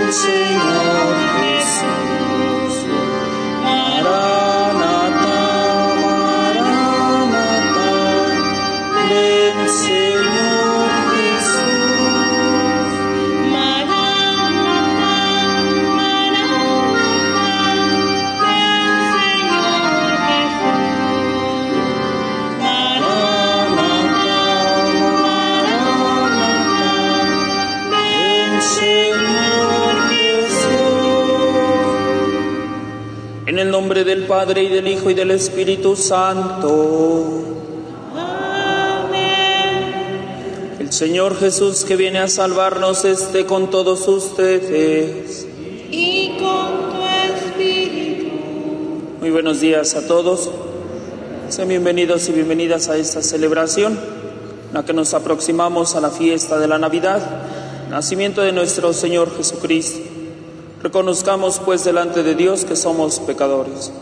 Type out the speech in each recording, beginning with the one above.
ven Señor nombre del Padre y del Hijo y del Espíritu Santo. Amén. El Señor Jesús que viene a salvarnos esté con todos ustedes. Y con tu espíritu. Muy buenos días a todos. Sean bienvenidos y bienvenidas a esta celebración, en la que nos aproximamos a la fiesta de la Navidad, nacimiento de nuestro Señor Jesucristo. Reconozcamos pues delante de Dios que somos pecadores.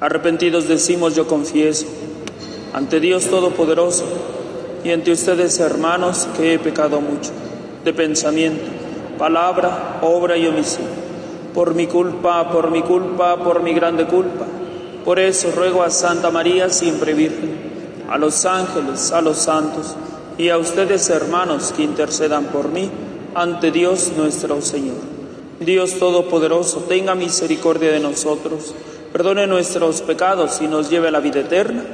Arrepentidos decimos yo confieso ante Dios Todopoderoso y ante ustedes hermanos que he pecado mucho de pensamiento, palabra, obra y omisión. Por mi culpa, por mi culpa, por mi grande culpa. Por eso ruego a Santa María siempre Virgen, a los ángeles, a los santos y a ustedes hermanos que intercedan por mí ante Dios nuestro Señor. Dios Todopoderoso, tenga misericordia de nosotros, perdone nuestros pecados y nos lleve a la vida eterna.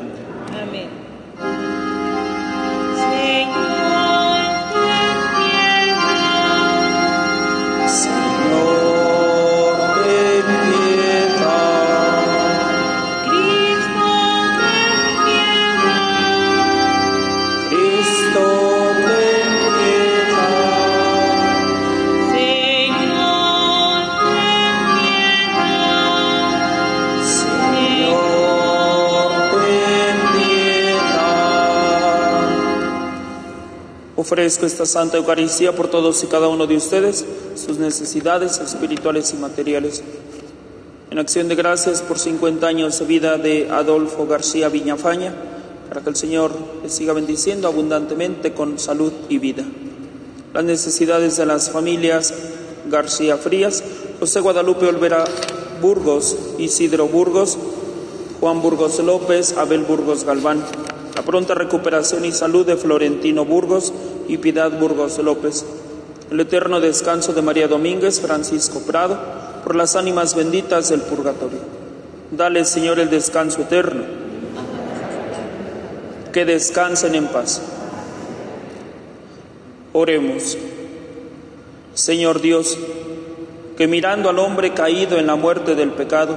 Ofrezco esta Santa Eucaristía por todos y cada uno de ustedes, sus necesidades espirituales y materiales. En acción de gracias por 50 años de vida de Adolfo García Viñafaña, para que el Señor les siga bendiciendo abundantemente con salud y vida. Las necesidades de las familias García Frías, José Guadalupe Olvera Burgos, Isidro Burgos, Juan Burgos López, Abel Burgos Galván. La pronta recuperación y salud de Florentino Burgos y Piedad Burgos López. El eterno descanso de María Domínguez, Francisco Prado, por las ánimas benditas del purgatorio. Dale, Señor, el descanso eterno. Que descansen en paz. Oremos. Señor Dios, que mirando al hombre caído en la muerte del pecado,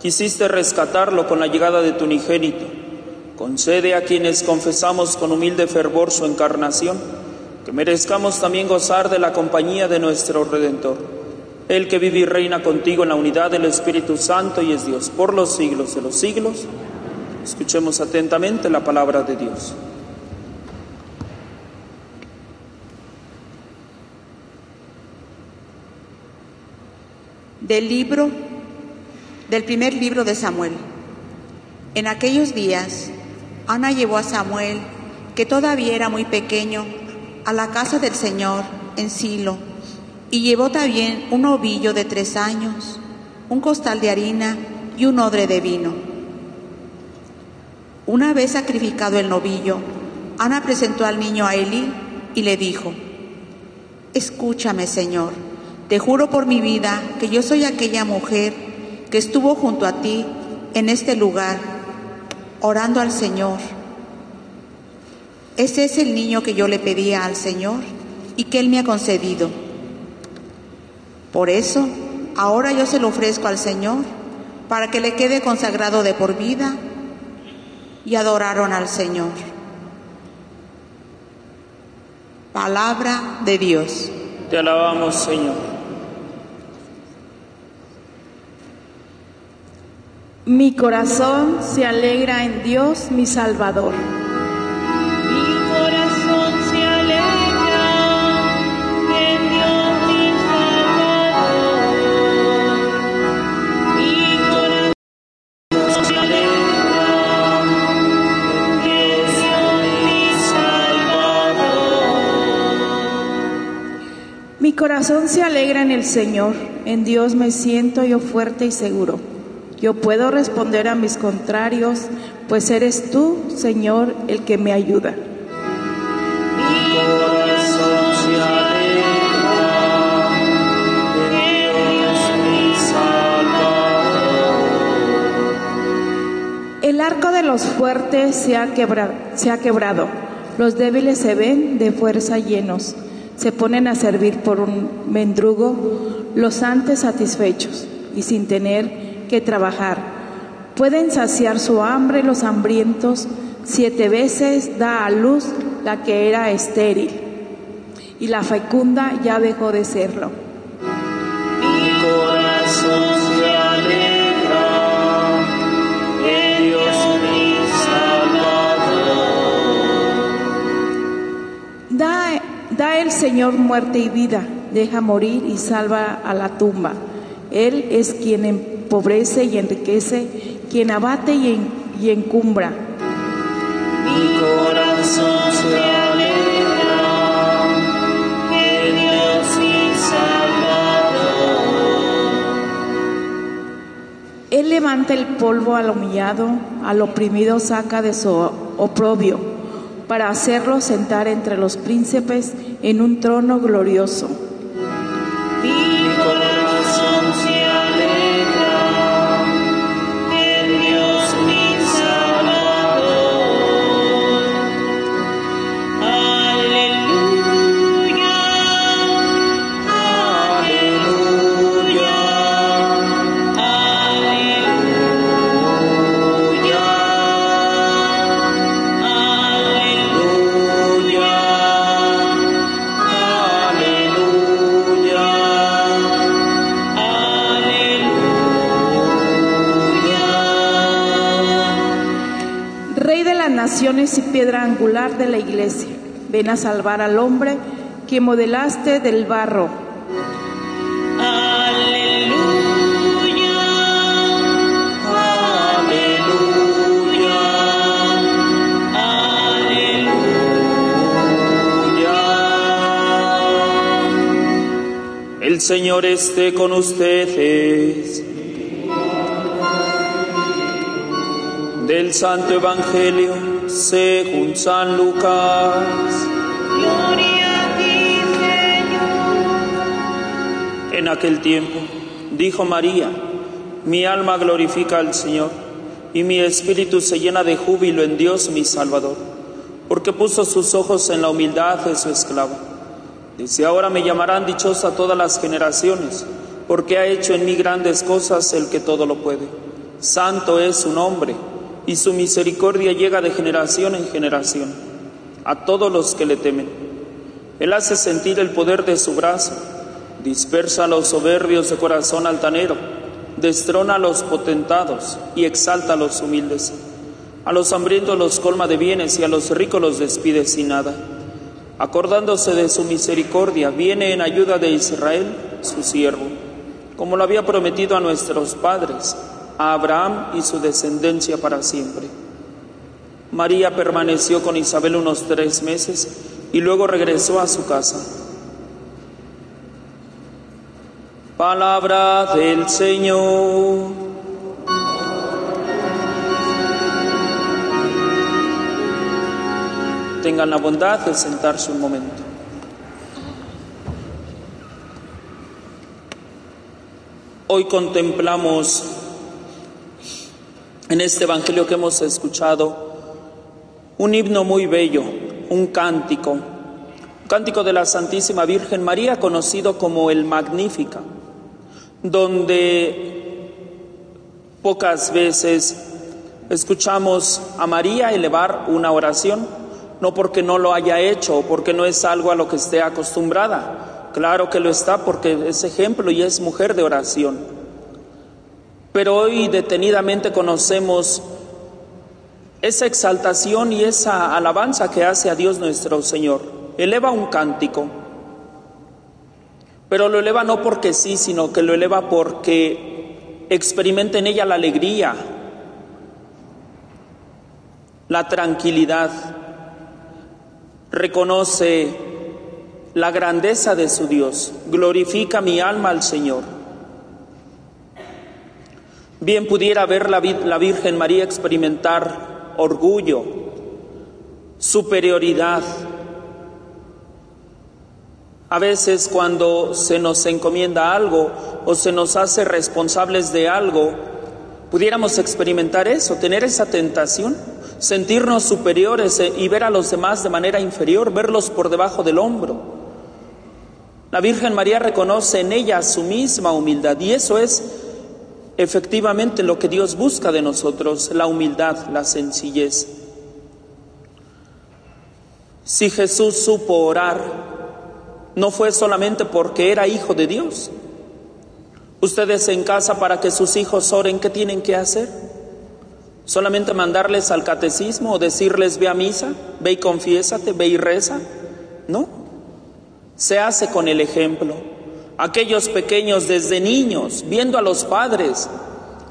quisiste rescatarlo con la llegada de tu unigénito. Concede a quienes confesamos con humilde fervor su encarnación, que merezcamos también gozar de la compañía de nuestro Redentor, el que vive y reina contigo en la unidad del Espíritu Santo y es Dios por los siglos de los siglos. Escuchemos atentamente la palabra de Dios. Del libro, del primer libro de Samuel. En aquellos días, Ana llevó a Samuel, que todavía era muy pequeño, a la casa del Señor en Silo, y llevó también un ovillo de tres años, un costal de harina y un odre de vino. Una vez sacrificado el novillo, Ana presentó al niño a Eli y le dijo, Escúchame, Señor, te juro por mi vida que yo soy aquella mujer que estuvo junto a ti en este lugar, orando al Señor. Ese es el niño que yo le pedía al Señor y que Él me ha concedido. Por eso, ahora yo se lo ofrezco al Señor para que le quede consagrado de por vida y adoraron al Señor. Palabra de Dios. Te alabamos, Señor. Mi corazón se alegra en Dios, mi Salvador. Mi corazón se alegra en Dios mi Salvador. Mi corazón se alegra en Dios mi Salvador. Mi corazón se alegra en el Señor, en Dios me siento yo fuerte y seguro. Yo puedo responder a mis contrarios, pues eres tú, Señor, el que me ayuda. Mi corazón se alegra en Dios mi Salvador. El arco de los fuertes se ha, quebra- se ha quebrado. Los débiles se ven de fuerza llenos. Se ponen a servir por un mendrugo los antes satisfechos y sin tener que trabajar. Pueden saciar su hambre los hambrientos. Siete veces da a luz la que era estéril y la fecunda ya dejó de serlo. Mi corazón se alegra en Dios mi Salvador. Da, da el Señor muerte y vida, deja morir y salva a la tumba. Él es quien empobrece y enriquece, quien abate y, en- y encumbra. Mi corazón se alegra en Dios mi Salvador. Él levanta el polvo al humillado, al oprimido saca de su oprobio, para hacerlo sentar entre los príncipes en un trono glorioso. Y piedra angular de la iglesia, ven a salvar al hombre que modelaste del barro. Aleluya, Aleluya. El Señor esté con ustedes. Del Santo Evangelio según San Lucas. gloria a ti, Señor. En aquel tiempo dijo María, mi alma glorifica al Señor y mi espíritu se llena de júbilo en Dios mi Salvador, porque puso sus ojos en la humildad de su esclava. Dice, ahora me llamarán dichosa todas las generaciones, porque ha hecho en mí grandes cosas el que todo lo puede. Santo es su nombre, y su misericordia llega de generación en generación a todos los que le temen. Él hace sentir el poder de su brazo, dispersa a los soberbios de corazón altanero, destrona a los potentados y exalta a los humildes. A los hambrientos los colma de bienes y a los ricos los despide sin nada. Acordándose de su misericordia, viene en ayuda de Israel, su siervo, como lo había prometido a nuestros padres, a Abraham y su descendencia para siempre. María permaneció con Isabel unos tres meses y luego regresó a su casa. Palabra del Señor. Tengan la bondad de sentarse un momento. Hoy contemplamos en este Evangelio que hemos escuchado un himno muy bello, un cántico, un cántico de la Santísima Virgen María conocido como el Magnífica, donde pocas veces escuchamos a María elevar una oración, no porque no lo haya hecho o porque no es algo a lo que esté acostumbrada, claro que lo está porque es ejemplo y es mujer de oración. Pero hoy detenidamente conocemos esa exaltación y esa alabanza que hace a Dios nuestro Señor. Eleva un cántico, pero lo eleva no porque sí, sino que lo eleva porque experimenta en ella la alegría, la tranquilidad, reconoce la grandeza de su Dios. Glorifica mi alma al Señor. Bien pudiera ver la, la Virgen María experimentar orgullo, superioridad. A veces cuando se nos encomienda algo o se nos hace responsables de algo, pudiéramos experimentar eso, tener esa tentación, sentirnos superiores eh, y ver a los demás de manera inferior, verlos por debajo del hombro. La Virgen María reconoce en ella su misma humildad y eso es efectivamente lo que Dios busca de nosotros, la humildad, la sencillez. Si Jesús supo orar, no fue solamente porque era hijo de Dios. Ustedes en casa para que sus hijos oren, ¿qué tienen que hacer? ¿Solamente mandarles al catecismo o decirles ve a misa, ve y confiésate, ve y reza? No. Se hace con el ejemplo. Aquellos pequeños desde niños, viendo a los padres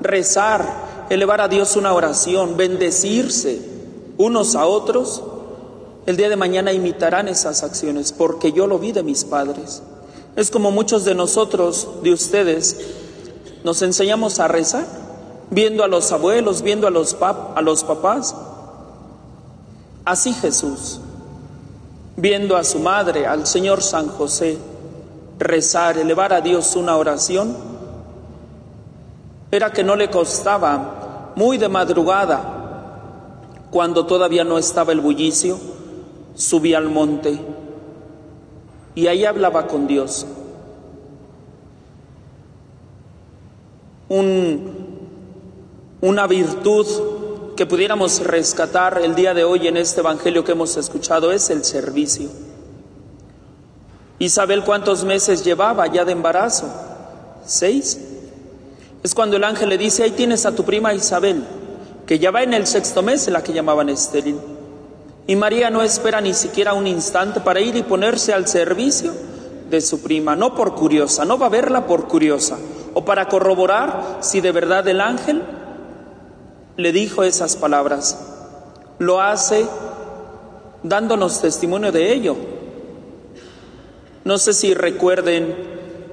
rezar, elevar a Dios una oración, bendecirse unos a otros, el día de mañana imitarán esas acciones, porque yo lo vi de mis padres. Es como muchos de nosotros, de ustedes, nos enseñamos a rezar, viendo a los abuelos, viendo a los, pap- a los papás. Así Jesús, viendo a su madre, al Señor San José, rezar, elevar a Dios una oración, era que no le costaba muy de madrugada, cuando todavía no estaba el bullicio, subía al monte y ahí hablaba con Dios. Un- una virtud que pudiéramos rescatar el día de hoy en este Evangelio que hemos escuchado es el servicio. Isabel, ¿cuántos meses llevaba ya de embarazo? Seis. Es cuando el ángel le dice, ahí tienes a tu prima Isabel, que ya va en el sexto mes, la que llamaban estéril. Y María no espera ni siquiera un instante para ir y ponerse al servicio de su prima, no por curiosa, no va a verla por curiosa, o para corroborar si de verdad el ángel le dijo esas palabras. Lo hace dándonos testimonio de ello. No sé si recuerden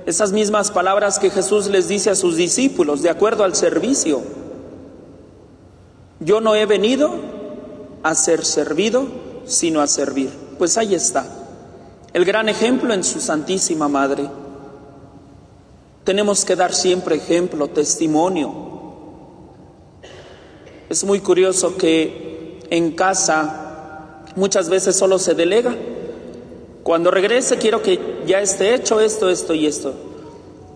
esas mismas palabras que Jesús les dice a sus discípulos de acuerdo al servicio. Yo no he venido a ser servido, sino a servir. Pues ahí está, el gran ejemplo en su Santísima Madre. Tenemos que dar siempre ejemplo, testimonio. Es muy curioso que en casa muchas veces solo se delega. Cuando regrese quiero que ya esté hecho esto, esto y esto.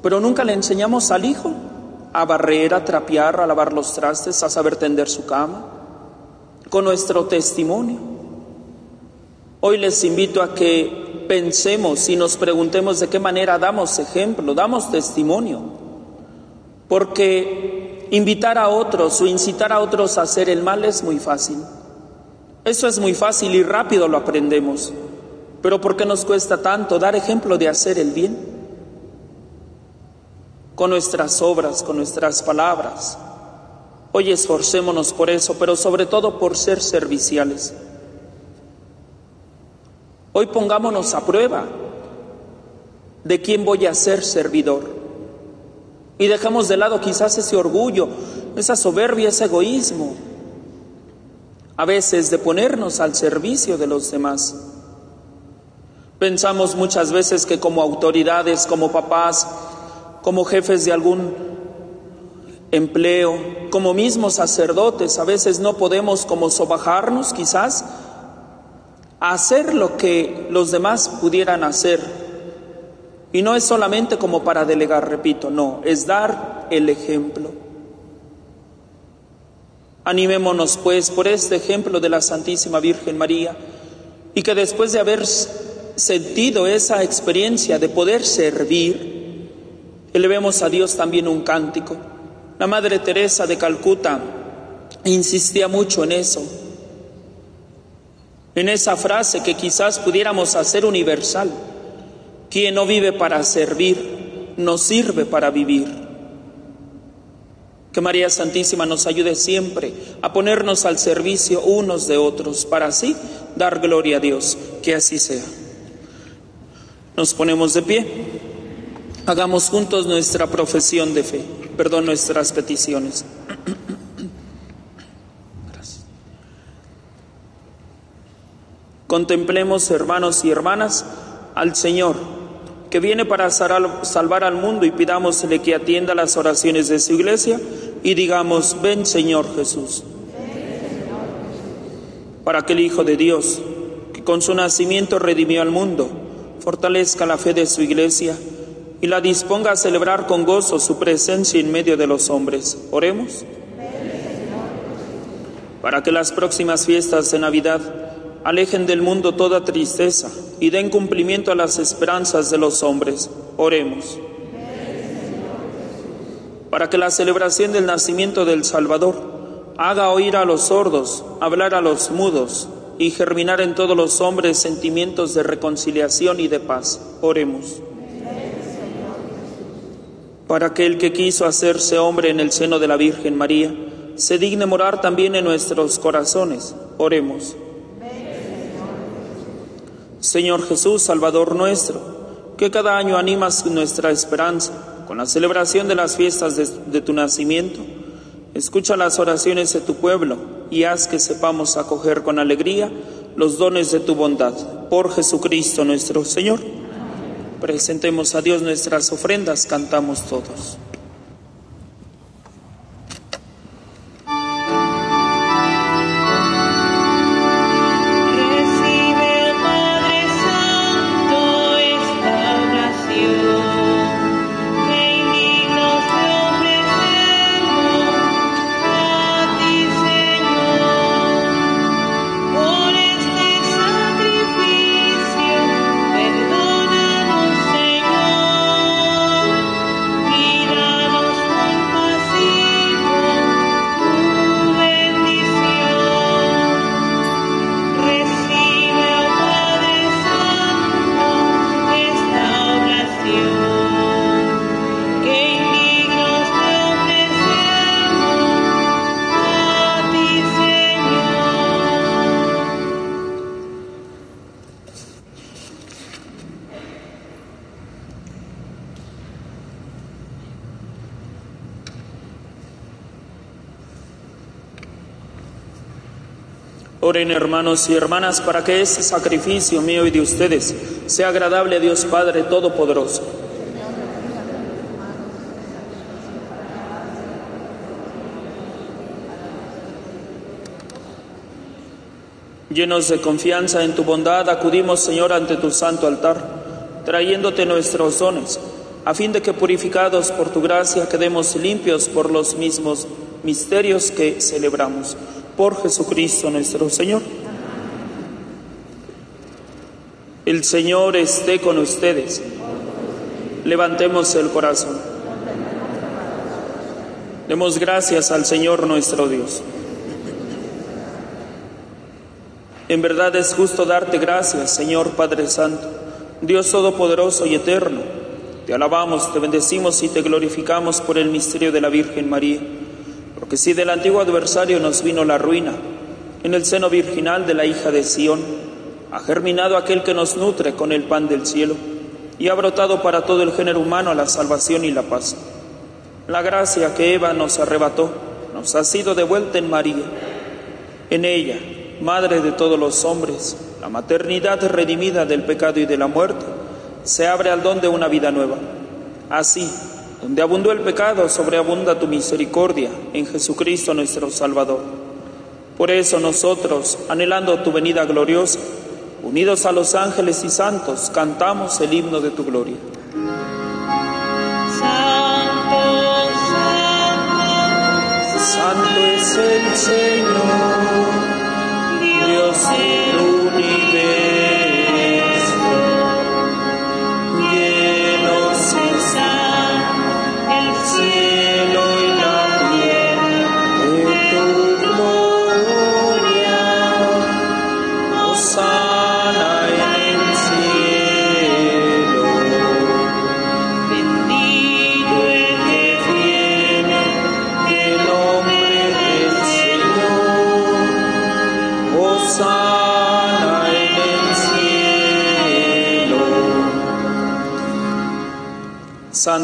Pero nunca le enseñamos al hijo a barrer, a trapear, a lavar los trastes, a saber tender su cama, con nuestro testimonio. Hoy les invito a que pensemos y nos preguntemos de qué manera damos ejemplo, damos testimonio. Porque invitar a otros o incitar a otros a hacer el mal es muy fácil. Eso es muy fácil y rápido lo aprendemos. Pero ¿por qué nos cuesta tanto dar ejemplo de hacer el bien? Con nuestras obras, con nuestras palabras. Hoy esforcémonos por eso, pero sobre todo por ser serviciales. Hoy pongámonos a prueba de quién voy a ser servidor. Y dejamos de lado quizás ese orgullo, esa soberbia, ese egoísmo, a veces de ponernos al servicio de los demás. Pensamos muchas veces que como autoridades, como papás, como jefes de algún empleo, como mismos sacerdotes, a veces no podemos como sobajarnos quizás a hacer lo que los demás pudieran hacer. Y no es solamente como para delegar, repito, no, es dar el ejemplo. Animémonos pues por este ejemplo de la Santísima Virgen María y que después de haber sentido esa experiencia de poder servir, elevemos a Dios también un cántico. La Madre Teresa de Calcuta insistía mucho en eso, en esa frase que quizás pudiéramos hacer universal. Quien no vive para servir, no sirve para vivir. Que María Santísima nos ayude siempre a ponernos al servicio unos de otros, para así dar gloria a Dios. Que así sea. Nos ponemos de pie. Hagamos juntos nuestra profesión de fe, perdón, nuestras peticiones. Contemplemos, hermanos y hermanas, al Señor, que viene para sal- salvar al mundo y pidámosle que atienda las oraciones de su iglesia y digamos, ven Señor Jesús. Para que el Hijo de Dios, que con su nacimiento redimió al mundo, fortalezca la fe de su iglesia y la disponga a celebrar con gozo su presencia en medio de los hombres. Oremos. Para que las próximas fiestas de Navidad alejen del mundo toda tristeza y den cumplimiento a las esperanzas de los hombres. Oremos. Para que la celebración del nacimiento del Salvador haga oír a los sordos, hablar a los mudos y germinar en todos los hombres sentimientos de reconciliación y de paz. Oremos. Para que el que quiso hacerse hombre en el seno de la Virgen María se digne morar también en nuestros corazones. Oremos. Señor Jesús, Salvador nuestro, que cada año animas nuestra esperanza con la celebración de las fiestas de, tu nacimiento, escucha las oraciones de tu pueblo y haz que sepamos acoger con alegría los dones de tu bondad. Por Jesucristo nuestro Señor. Presentemos a Dios nuestras ofrendas, cantamos todos. Oren hermanos y hermanas para que este sacrificio mío y de ustedes sea agradable a Dios Padre Todopoderoso. Llenos de confianza en tu bondad, acudimos Señor ante tu santo altar, trayéndote nuestros dones, a fin de que purificados por tu gracia quedemos limpios por los mismos misterios que celebramos. Por Jesucristo nuestro Señor. El Señor esté con ustedes. Levantemos el corazón. Demos gracias al Señor nuestro Dios. En verdad es justo darte gracias, Señor Padre Santo, Dios Todopoderoso y Eterno. Te alabamos, te bendecimos y te glorificamos por el misterio de la Virgen María. Porque si del antiguo adversario nos vino la ruina, en el seno virginal de la hija de Sión, ha germinado aquel que nos nutre con el pan del cielo y ha brotado para todo el género humano la salvación y la paz. La gracia que Eva nos arrebató nos ha sido devuelta en María. En ella, Madre de todos los hombres, la maternidad redimida del pecado y de la muerte, se abre al don de una vida nueva. Así, donde abundó el pecado, sobreabunda tu misericordia en Jesucristo nuestro Salvador. Por eso nosotros, anhelando tu venida gloriosa, unidos a los ángeles y santos, cantamos el himno de tu gloria. Santo, santo, Santo es el Señor, Dios del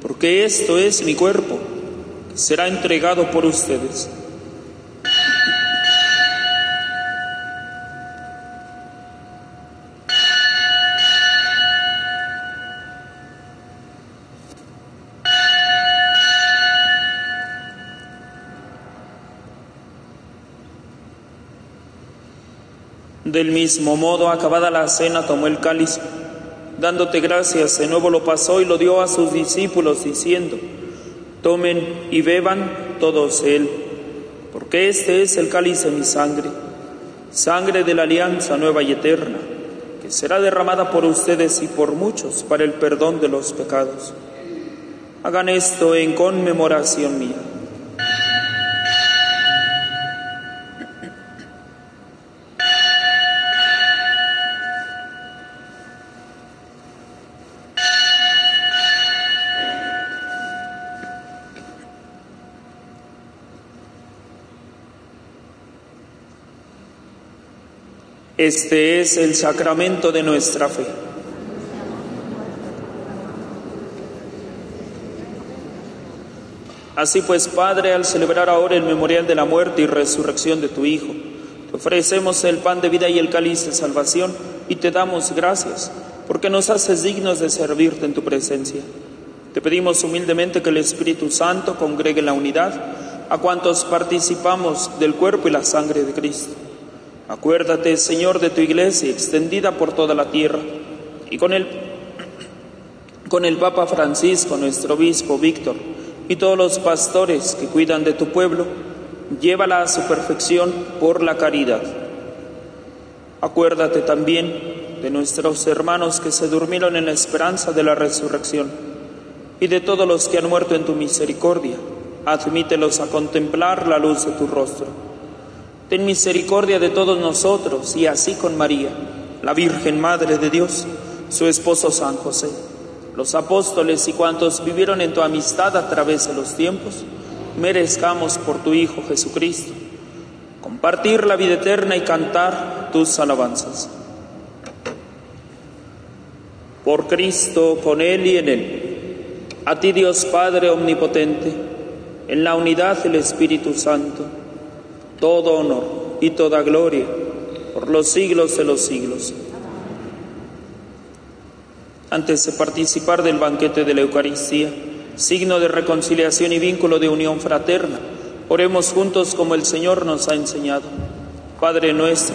porque esto es mi cuerpo, que será entregado por ustedes. Del mismo modo, acabada la cena, tomó el cáliz Dándote gracias, de nuevo lo pasó y lo dio a sus discípulos, diciendo, tomen y beban todos él, porque este es el cáliz de mi sangre, sangre de la alianza nueva y eterna, que será derramada por ustedes y por muchos para el perdón de los pecados. Hagan esto en conmemoración mía. Este es el sacramento de nuestra fe. Así pues, Padre, al celebrar ahora el memorial de la muerte y resurrección de tu Hijo, te ofrecemos el pan de vida y el cáliz de salvación y te damos gracias porque nos haces dignos de servirte en tu presencia. Te pedimos humildemente que el Espíritu Santo congregue la unidad a cuantos participamos del cuerpo y la sangre de Cristo Acuérdate, Señor, de tu iglesia extendida por toda la tierra y con el, con el Papa Francisco, nuestro obispo Víctor, y todos los pastores que cuidan de tu pueblo, llévala a su perfección por la caridad. Acuérdate también de nuestros hermanos que se durmieron en la esperanza de la resurrección y de todos los que han muerto en tu misericordia. Admítelos a contemplar la luz de tu rostro Ten misericordia de todos nosotros y así con María, la Virgen Madre de Dios, su esposo San José, los apóstoles y cuantos vivieron en tu amistad a través de los tiempos, merezcamos por tu Hijo Jesucristo compartir la vida eterna y cantar tus alabanzas. Por Cristo, con Él y en Él, a ti Dios Padre Omnipotente, en la unidad del Espíritu Santo, todo honor y toda gloria por los siglos de los siglos. Antes de participar del banquete de la Eucaristía, signo de reconciliación y vínculo de unión fraterna, oremos juntos como el Señor nos ha enseñado. Padre nuestro,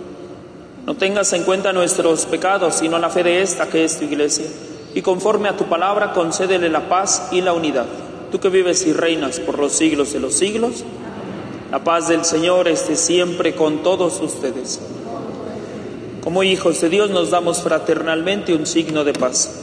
No tengas en cuenta nuestros pecados, sino la fe de esta que es tu iglesia. Y conforme a tu palabra, concédele la paz y la unidad. Tú que vives y reinas por los siglos de los siglos, la paz del Señor esté siempre con todos ustedes. Como hijos de Dios nos damos fraternalmente un signo de paz.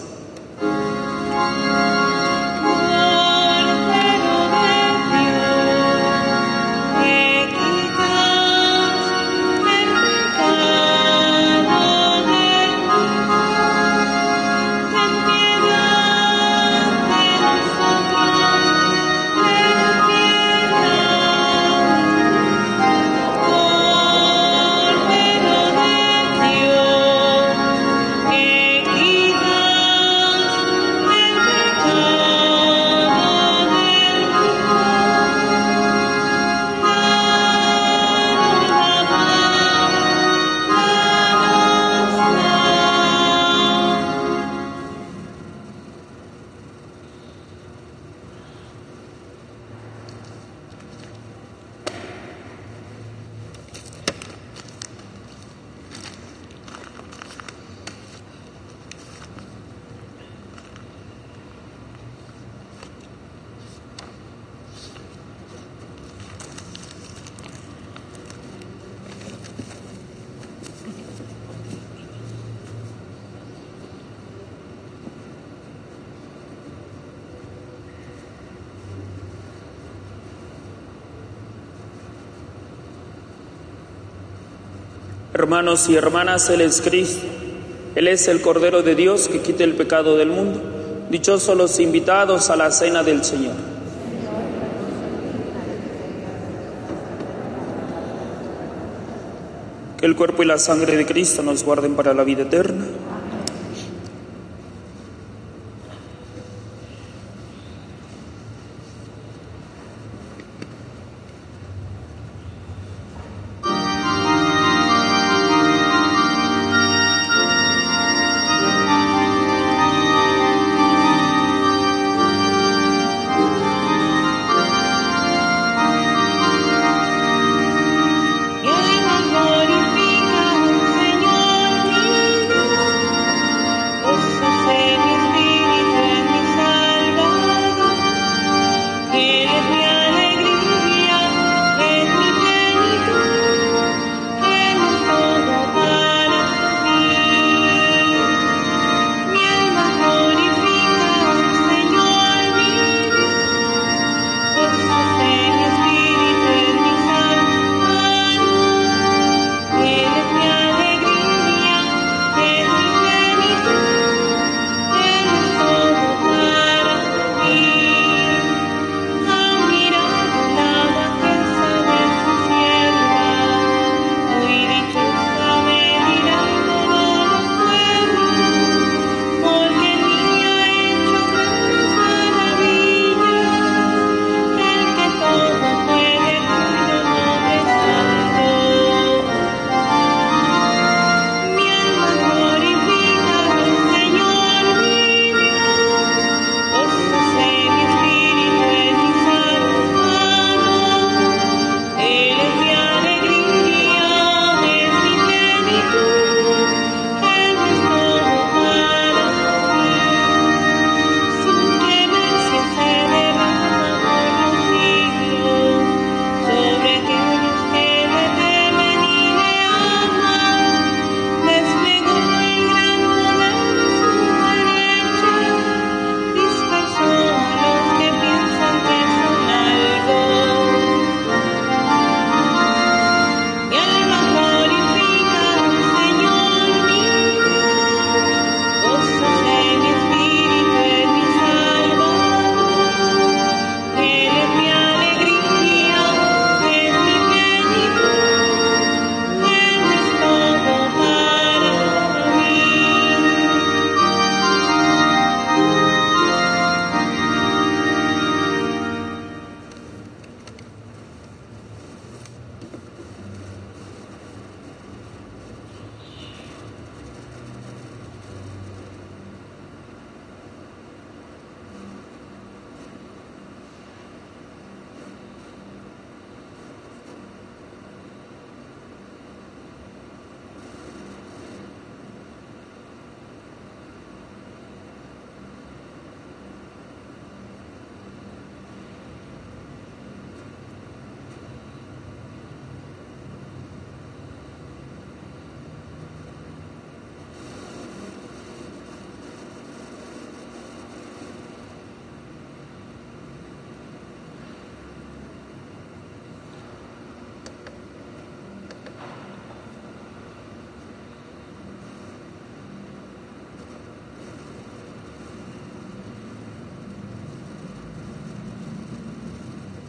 Hermanos y hermanas, Él es Cristo. Él es el Cordero de Dios que quita el pecado del mundo. Dichosos los invitados a la cena del Señor. Que el cuerpo y la sangre de Cristo nos guarden para la vida eterna.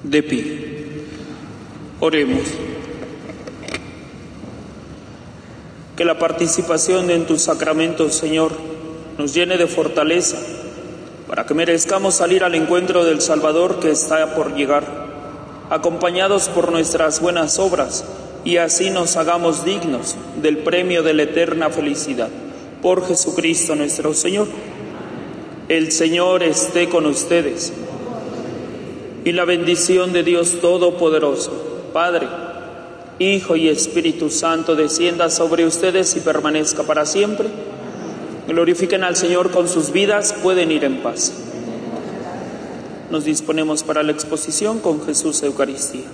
De pie. Oremos. Que la participación en tus sacramentos, Señor, nos llene de fortaleza para que merezcamos salir al encuentro del Salvador que está por llegar, acompañados por nuestras buenas obras, y así nos hagamos dignos del premio de la eterna felicidad. Por Jesucristo nuestro Señor. El Señor esté con ustedes. Y la bendición de Dios Todopoderoso, Padre, Hijo y Espíritu Santo, descienda sobre ustedes y permanezca para siempre. Glorifiquen al Señor con sus vidas, pueden ir en paz. Nos disponemos para la exposición con Jesús Eucaristía.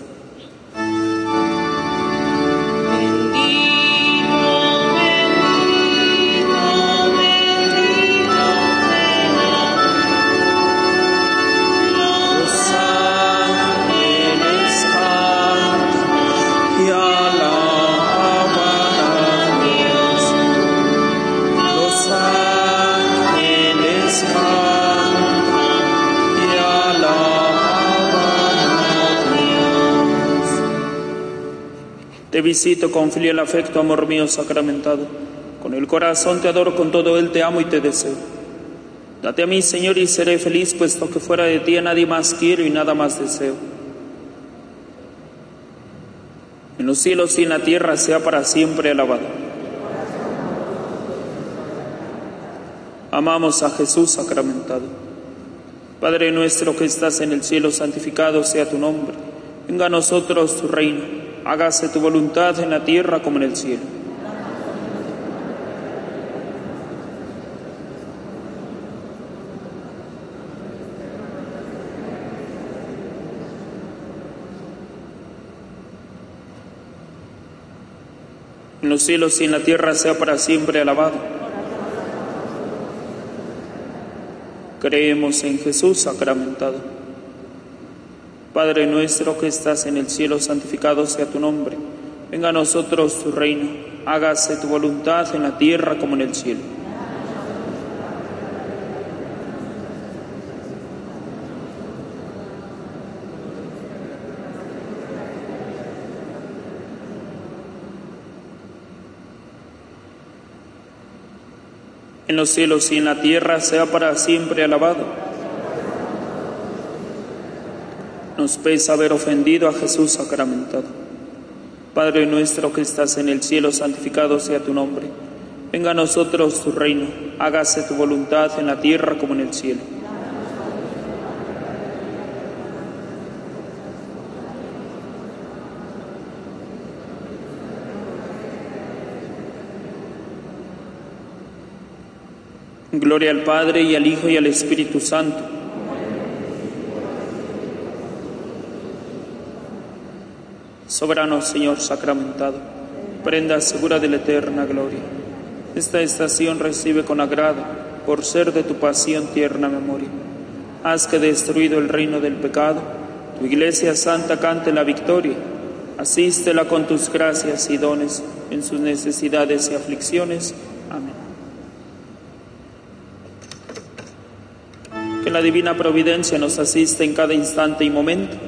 Te visito con filial afecto, amor mío sacramentado. Con el corazón te adoro, con todo él te amo y te deseo. Date a mí, Señor, y seré feliz, puesto que fuera de ti nadie más quiero y nada más deseo. En los cielos y en la tierra sea para siempre alabado. Amamos a Jesús sacramentado. Padre nuestro que estás en el cielo, santificado sea tu nombre. Venga a nosotros tu reino. Hágase tu voluntad en la tierra como en el cielo. En los cielos y en la tierra sea para siempre alabado. Creemos en Jesús sacramentado. Padre nuestro que estás en el cielo, santificado sea tu nombre. Venga a nosotros tu reino. Hágase tu voluntad en la tierra como en el cielo. en los cielos y en la tierra sea para siempre alabado. Nos pesa haber ofendido a Jesús sacramentado. Padre nuestro que estás en el cielo, santificado sea tu nombre. Venga a nosotros tu reino, hágase tu voluntad en la tierra como en el cielo. Gloria al Padre y al Hijo y al Espíritu Santo. Soberano Señor sacramentado, prenda segura de la eterna gloria. Esta estación recibe con agrado, por ser de tu pasión tierna memoria. Haz que destruido el reino del pecado, tu iglesia santa cante la victoria. Asístela con tus gracias y dones en sus necesidades y aflicciones. Amén. Que la divina providencia nos asista en cada instante y momento